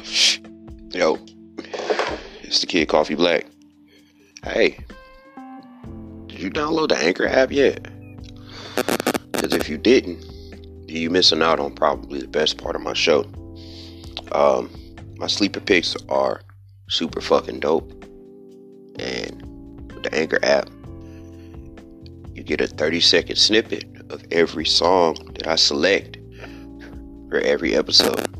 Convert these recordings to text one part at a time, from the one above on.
Yo, it's the Kid Coffee Black. Hey, did you download the Anchor app yet? Because if you didn't, you're missing out on probably the best part of my show. Um, my sleeper picks are super fucking dope. And with the Anchor app, you get a 30 second snippet of every song that I select for every episode.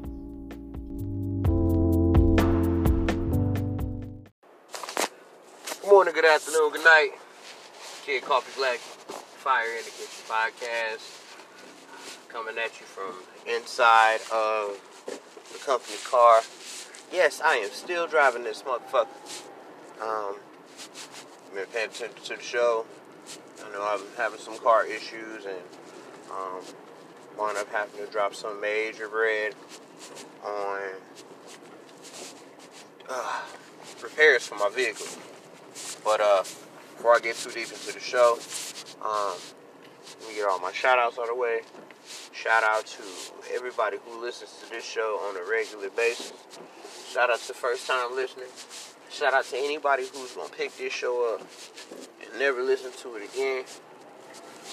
Afternoon, good night. Kid Coffee Black, Fire in the Kitchen podcast. Coming at you from inside of the company car. Yes, I am still driving this motherfucker. Um, been paying attention to the show. I know I'm having some car issues and um, wound up having to drop some major bread on uh, repairs for my vehicle. But uh, before I get too deep into the show, um, let me get all my shout outs out of the way. Shout out to everybody who listens to this show on a regular basis. Shout out to first time listeners. Shout out to anybody who's gonna pick this show up and never listen to it again.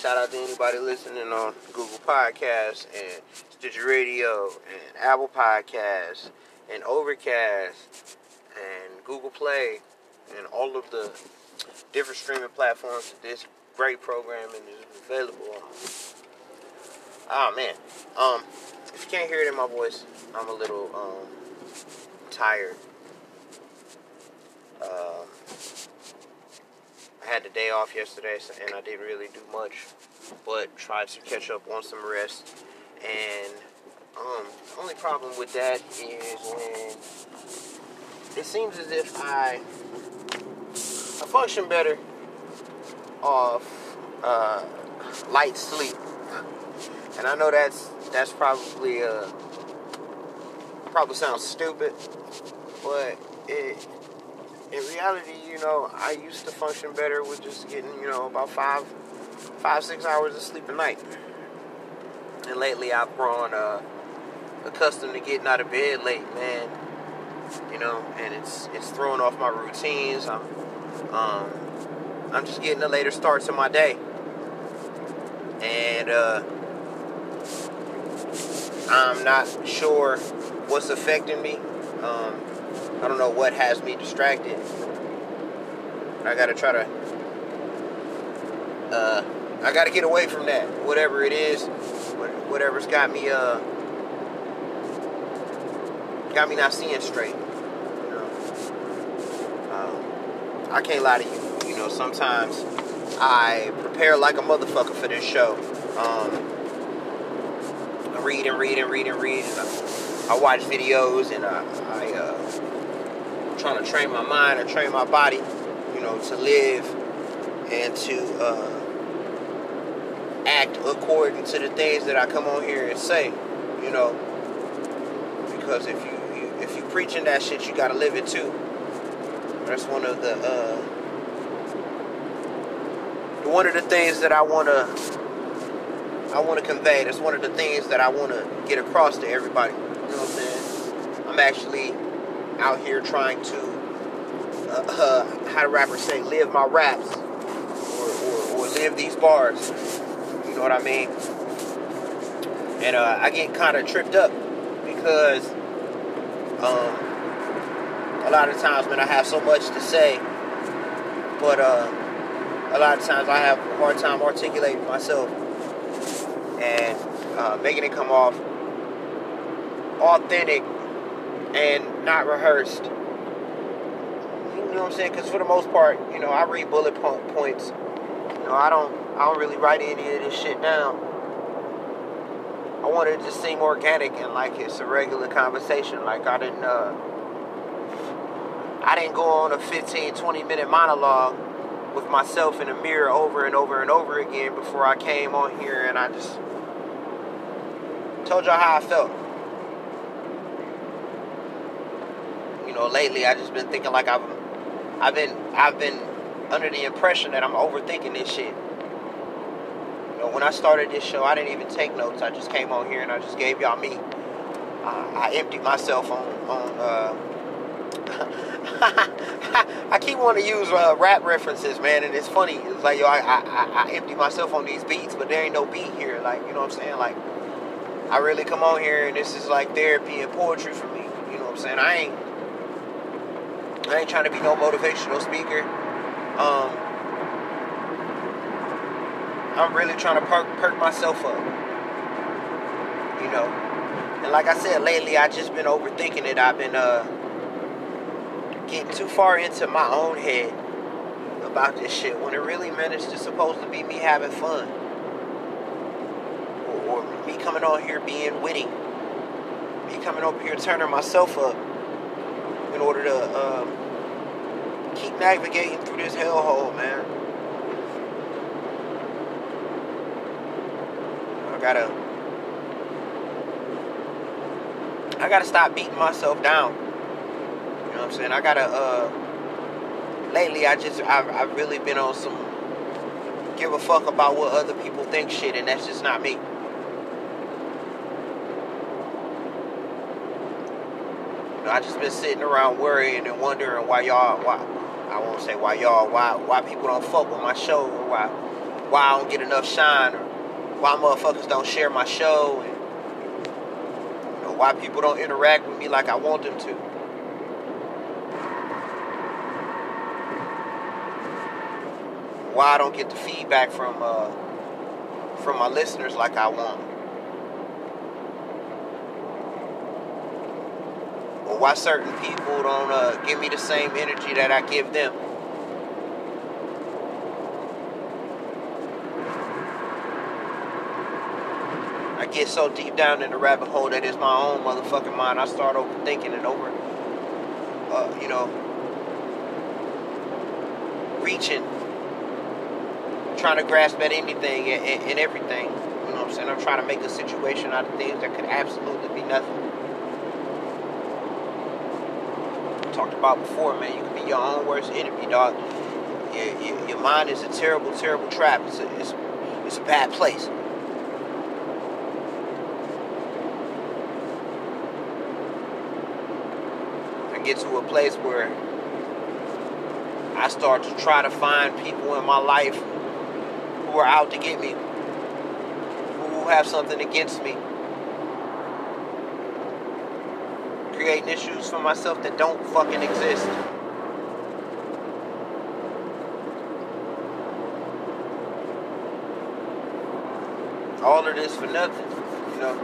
Shout out to anybody listening on Google Podcasts and Stitcher Radio and Apple Podcasts and Overcast and Google Play and all of the different streaming platforms that this great programming is available on. Oh man, um, if you can't hear it in my voice, I'm a little um tired. Um, I had the day off yesterday, and I didn't really do much, but tried to catch up on some rest. And um, the only problem with that is when it seems as if I I function better off uh, light sleep, and I know that's that's probably uh probably sounds stupid, but it in reality, you know, I used to function better with just getting you know about five five six hours of sleep a night, and lately I've grown uh, accustomed to getting out of bed late, man. You know, and it's it's throwing off my routines. I'm um, I'm just getting a later start to my day. And uh, I'm not sure what's affecting me. Um, I don't know what has me distracted. I gotta try to uh, I got to get away from that. Whatever it is, whatever's got me uh got me not seeing straight. Um, I can't lie to you. You know, sometimes I prepare like a motherfucker for this show. Um, I read and read and read and read. And I, I watch videos and I, I uh, trying to train my mind and train my body, you know, to live and to uh, act according to the things that I come on here and say, you know. Because if you preaching that shit, you gotta live it too. That's one of the uh, one of the things that I wanna I wanna convey. That's one of the things that I wanna get across to everybody. You know what I'm saying? I'm actually out here trying to uh, uh, how do rappers say live my raps or, or, or live these bars You know what I mean? And uh, I get kind of tripped up because um, a lot of times, when I have so much to say, but uh, a lot of times I have a hard time articulating myself and uh, making it come off authentic and not rehearsed. You know what I'm saying? Because for the most part, you know, I read bullet points. You know, I don't I don't really write any of this shit down. I want it to seem organic and like it's a regular conversation. Like I didn't, uh, I didn't go on a 15, 20 minute monologue with myself in the mirror over and over and over again before I came on here and I just told y'all how I felt. You know, lately I just been thinking like I've, I've been, I've been under the impression that I'm overthinking this shit when I started this show, I didn't even take notes. I just came on here and I just gave y'all me. Uh, I emptied myself on on. Uh, I keep wanting to use uh, rap references, man, and it's funny. It's like yo, I, I I empty myself on these beats, but there ain't no beat here. Like you know what I'm saying? Like I really come on here and this is like therapy and poetry for me. You know what I'm saying? I ain't I ain't trying to be no motivational speaker. Um, I'm really trying to perk, perk myself up. You know. And like I said, lately I just been overthinking it. I've been uh getting too far into my own head about this shit when it really meant it's just supposed to be me having fun. Or, or me coming on here being witty. Me coming over here turning myself up in order to um, keep navigating through this hellhole, man. Gotta I gotta stop beating myself down. You know what I'm saying? I gotta uh lately I just I've, I've really been on some give a fuck about what other people think shit and that's just not me. You know, I just been sitting around worrying and wondering why y'all why I won't say why y'all why why people don't fuck with my show or why why I don't get enough shine or why motherfuckers don't share my show and you know, why people don't interact with me like I want them to. Why I don't get the feedback from uh, from my listeners like I want. Or why certain people don't uh, give me the same energy that I give them. Get so deep down in the rabbit hole that is my own motherfucking mind. I start overthinking and over, uh, you know, reaching, trying to grasp at anything and, and, and everything. You know what I'm saying? I'm trying to make a situation out of things that could absolutely be nothing. talked about before, man. You can be your own worst enemy, dog. Your, your, your mind is a terrible, terrible trap. It's a, it's, it's a bad place. Get to a place where I start to try to find people in my life who are out to get me, who have something against me, creating issues for myself that don't fucking exist. all of this for nothing, you know.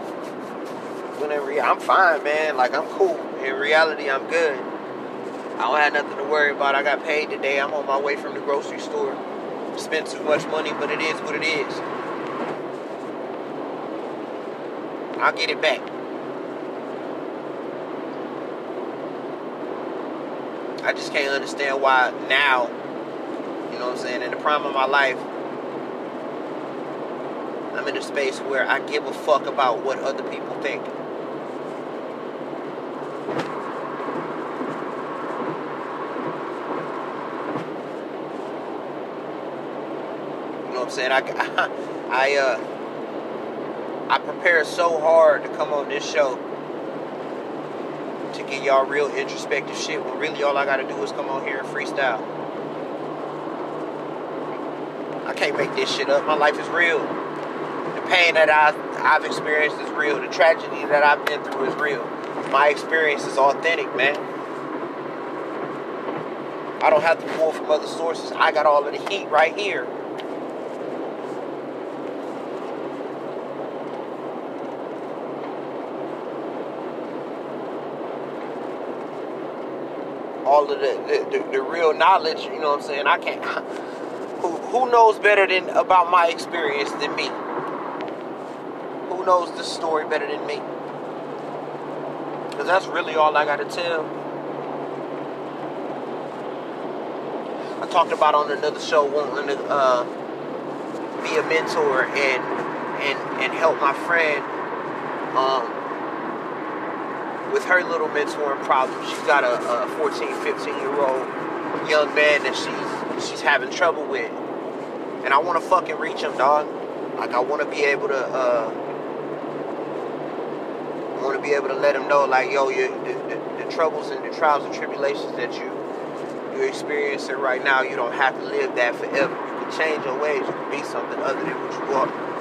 When in I'm fine, man. Like I'm cool. In reality, I'm good. I don't have nothing to worry about. I got paid today. I'm on my way from the grocery store. Spent too much money, but it is what it is. I'll get it back. I just can't understand why now, you know what I'm saying, in the prime of my life, I'm in a space where I give a fuck about what other people think. You know what I'm saying? I, I, uh, I prepare so hard to come on this show to get y'all real introspective shit when really all I gotta do is come on here and freestyle. I can't make this shit up. My life is real. The pain that I've, I've experienced is real. The tragedy that I've been through is real. My experience is authentic, man. I don't have to pull from other sources. I got all of the heat right here. All of the, the, the, the real knowledge, you know what I'm saying? I can't. Who, who knows better than about my experience than me? Who knows this story better than me? Because that's really all I got to tell. I talked about on another show wanting to uh, be a mentor and and and help my friend um, with her little mentoring problem. She's got a, a 14, 15 year old young man that she's she's having trouble with, and I want to fucking reach him, dog. Like I want to be able to. Uh, want to be able to let him know, like, yo, you, the, the, the troubles and the trials and tribulations that you you're experiencing right now, you don't have to live that forever. You can change your ways. You can be something other than what you are.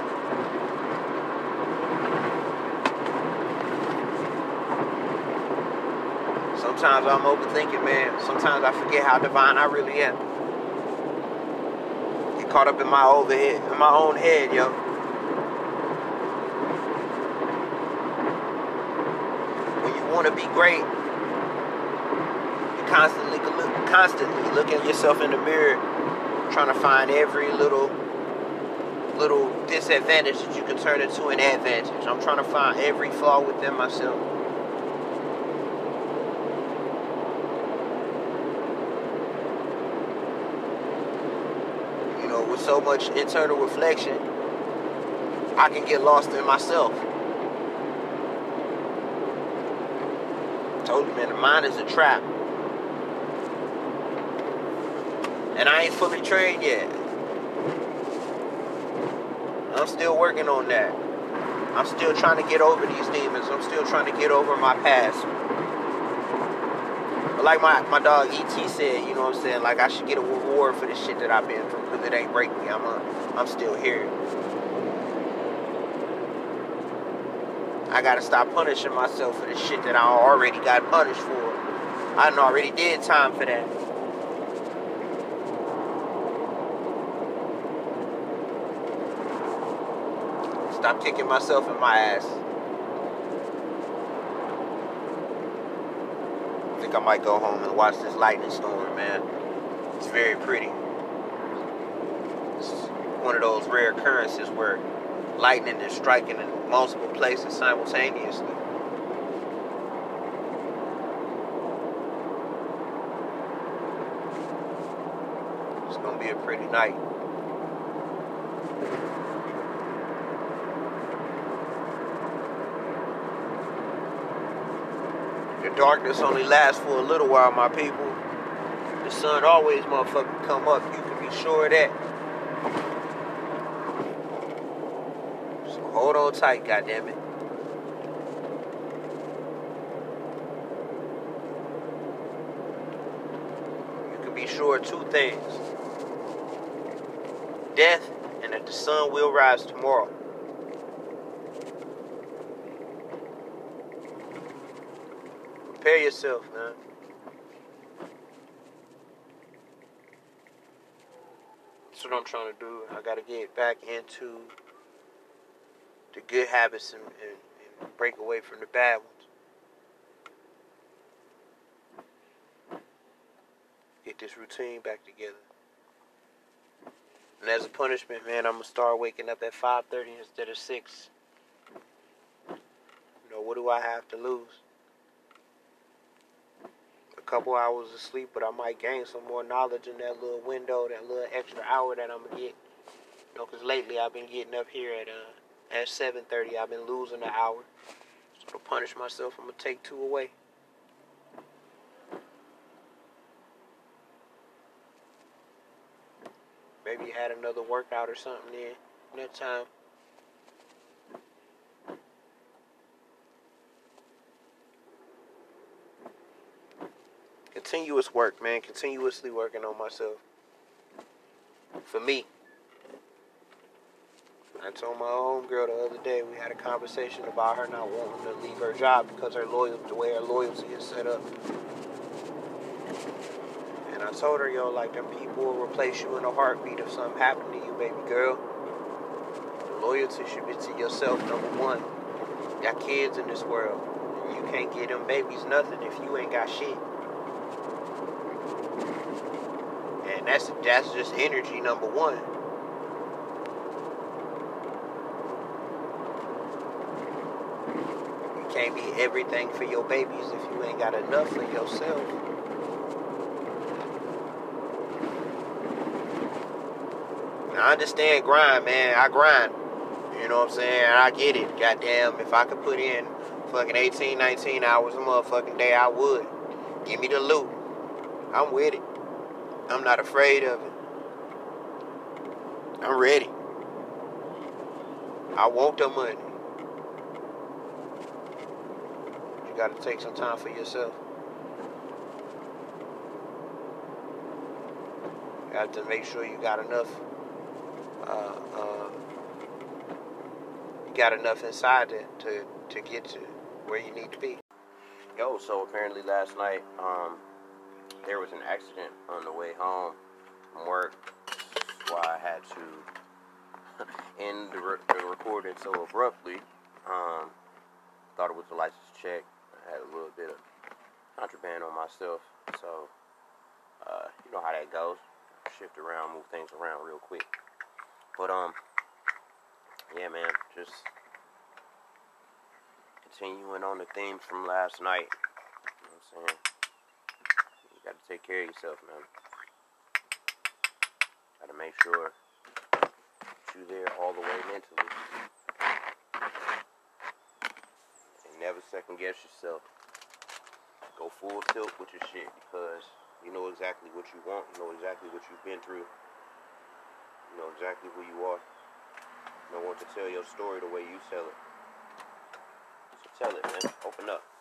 Sometimes I'm overthinking, man. Sometimes I forget how divine I really am. Get caught up in my overhead, in my own head, yo. When you want to be great, you constantly constantly look at yourself in the mirror, trying to find every little little disadvantage that you can turn into an advantage. I'm trying to find every flaw within myself. You know, with so much internal reflection, I can get lost in myself. I told you, man, the mind is a trap. And I ain't fully trained yet. I'm still working on that. I'm still trying to get over these demons. I'm still trying to get over my past. But like my, my dog E.T. said, you know what I'm saying? Like I should get a reward for the shit that I've been through because it ain't break me. I'm, a, I'm still here. I gotta stop punishing myself for the shit that I already got punished for. I done already did time for that. Stop kicking myself in my ass. Think I might go home and watch this lightning storm, man. It's very pretty. It's one of those rare occurrences where lightning is striking in multiple places simultaneously. It's gonna be a pretty night. Darkness only lasts for a little while, my people. The sun always motherfucking come up. You can be sure of that. So hold on tight, goddammit. You can be sure of two things. Death and that the sun will rise tomorrow. Prepare yourself, man. That's what I'm trying to do. I gotta get back into the good habits and, and, and break away from the bad ones. Get this routine back together. And as a punishment, man, I'm gonna start waking up at 5:30 instead of 6. You know, what do I have to lose? Couple hours of sleep, but I might gain some more knowledge in that little window, that little extra hour that I'm gonna get. You know, cause lately I've been getting up here at uh at 7:30. I've been losing an hour. So to punish myself, I'm gonna take two away. Maybe had another workout or something then. Next time. Continuous work, man. Continuously working on myself. For me. I told my homegirl the other day, we had a conversation about her not wanting to leave her job because her loyalty, the way her loyalty is set up. And I told her, yo, like, them people will replace you in a heartbeat if something happened to you, baby girl. The loyalty should be to yourself, number one. You got kids in this world. You can't get them babies nothing if you ain't got shit. And that's that's just energy number one. You can't be everything for your babies if you ain't got enough for yourself. I understand grind, man. I grind. You know what I'm saying? I get it. Goddamn, if I could put in fucking 18, 19 hours a motherfucking day, I would. Give me the loot. I'm with it. I'm not afraid of it. I'm ready. I want the money. You gotta take some time for yourself. You have to make sure you got enough. Uh, uh, you got enough inside to, to to get to where you need to be. Yo, so apparently last night, um, there was an accident on the way home from work. Why I had to end the, re- the recording so abruptly. Um, thought it was a license check. I had a little bit of contraband on myself, so uh, you know how that goes. Shift around, move things around real quick. But um, yeah, man, just continuing on the theme from last night. You know what I'm saying? Gotta take care of yourself, man. Gotta make sure you're there all the way mentally. And never second guess yourself. Go full tilt with your shit because you know exactly what you want, you know exactly what you've been through, you know exactly who you are. You know what to tell your story the way you tell it. So tell it, man. Open up.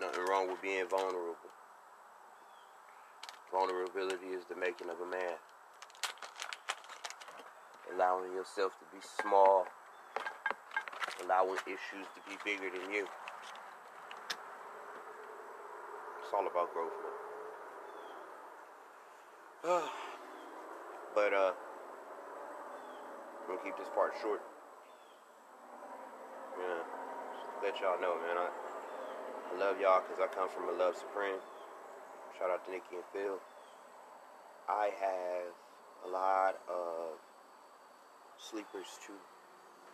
Nothing wrong with being vulnerable. Vulnerability is the making of a man. Allowing yourself to be small. Allowing issues to be bigger than you. It's all about growth, but, uh, gonna keep this part short. Yeah, just let y'all know, man. I love y'all because I come from a love supreme. Shout out to Nikki and Phil. I have a lot of sleepers to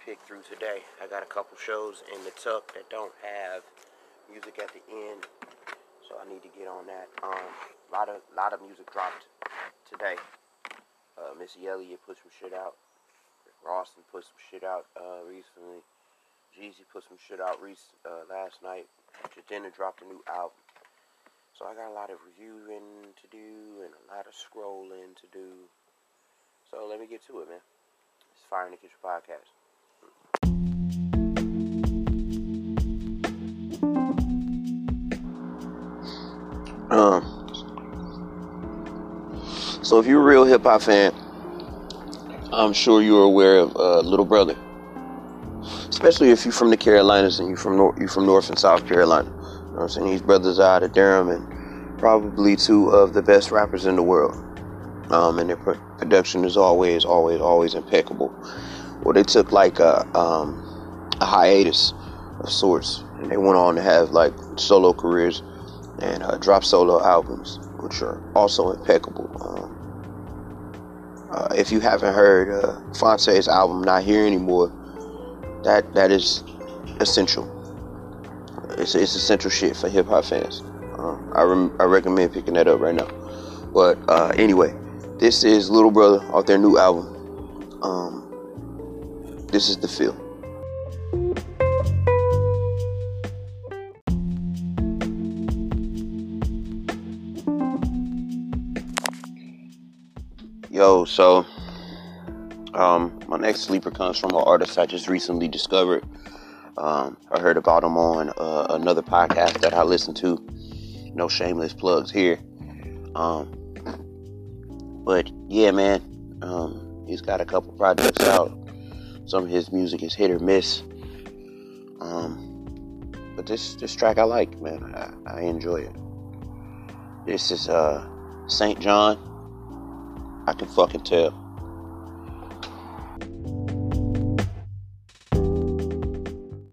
pick through today. I got a couple shows in the tuck that don't have music at the end, so I need to get on that. Um, a lot of lot of music dropped today. Uh, Missy Elliott put some shit out. Rick Rawson put some shit out uh, recently. Jeezy put some shit out uh, last night. Jadena dropped a new album. So I got a lot of reviewing to do and a lot of scrolling to do. So let me get to it, man. It's Fire in the Kitchen podcast. Um, so if you're a real hip hop fan, I'm sure you're aware of uh, Little Brother, especially if you're from the Carolinas and you're from North, you're from North and South Carolina. You know I'm saying? These brothers are out of Durham and probably two of the best rappers in the world. Um, and their pro- production is always, always, always impeccable. well, they took like a, um, a hiatus of sorts, and they went on to have like solo careers and uh, drop solo albums, which are also impeccable. Um, uh, if you haven't heard uh, Phonte's album, Not Here Anymore, that that is essential. It's, it's essential shit for hip hop fans. Um, I, rem- I recommend picking that up right now. But uh, anyway, this is Little Brother off their new album. Um, this is the feel. Yo, so um, my next sleeper comes from an artist I just recently discovered. Um, I heard about him on uh, another podcast that I listened to. No shameless plugs here. Um, but yeah, man, um, he's got a couple projects out. Some of his music is hit or miss. Um, but this this track I like, man. I, I enjoy it. This is uh, St. John. I can fucking tell.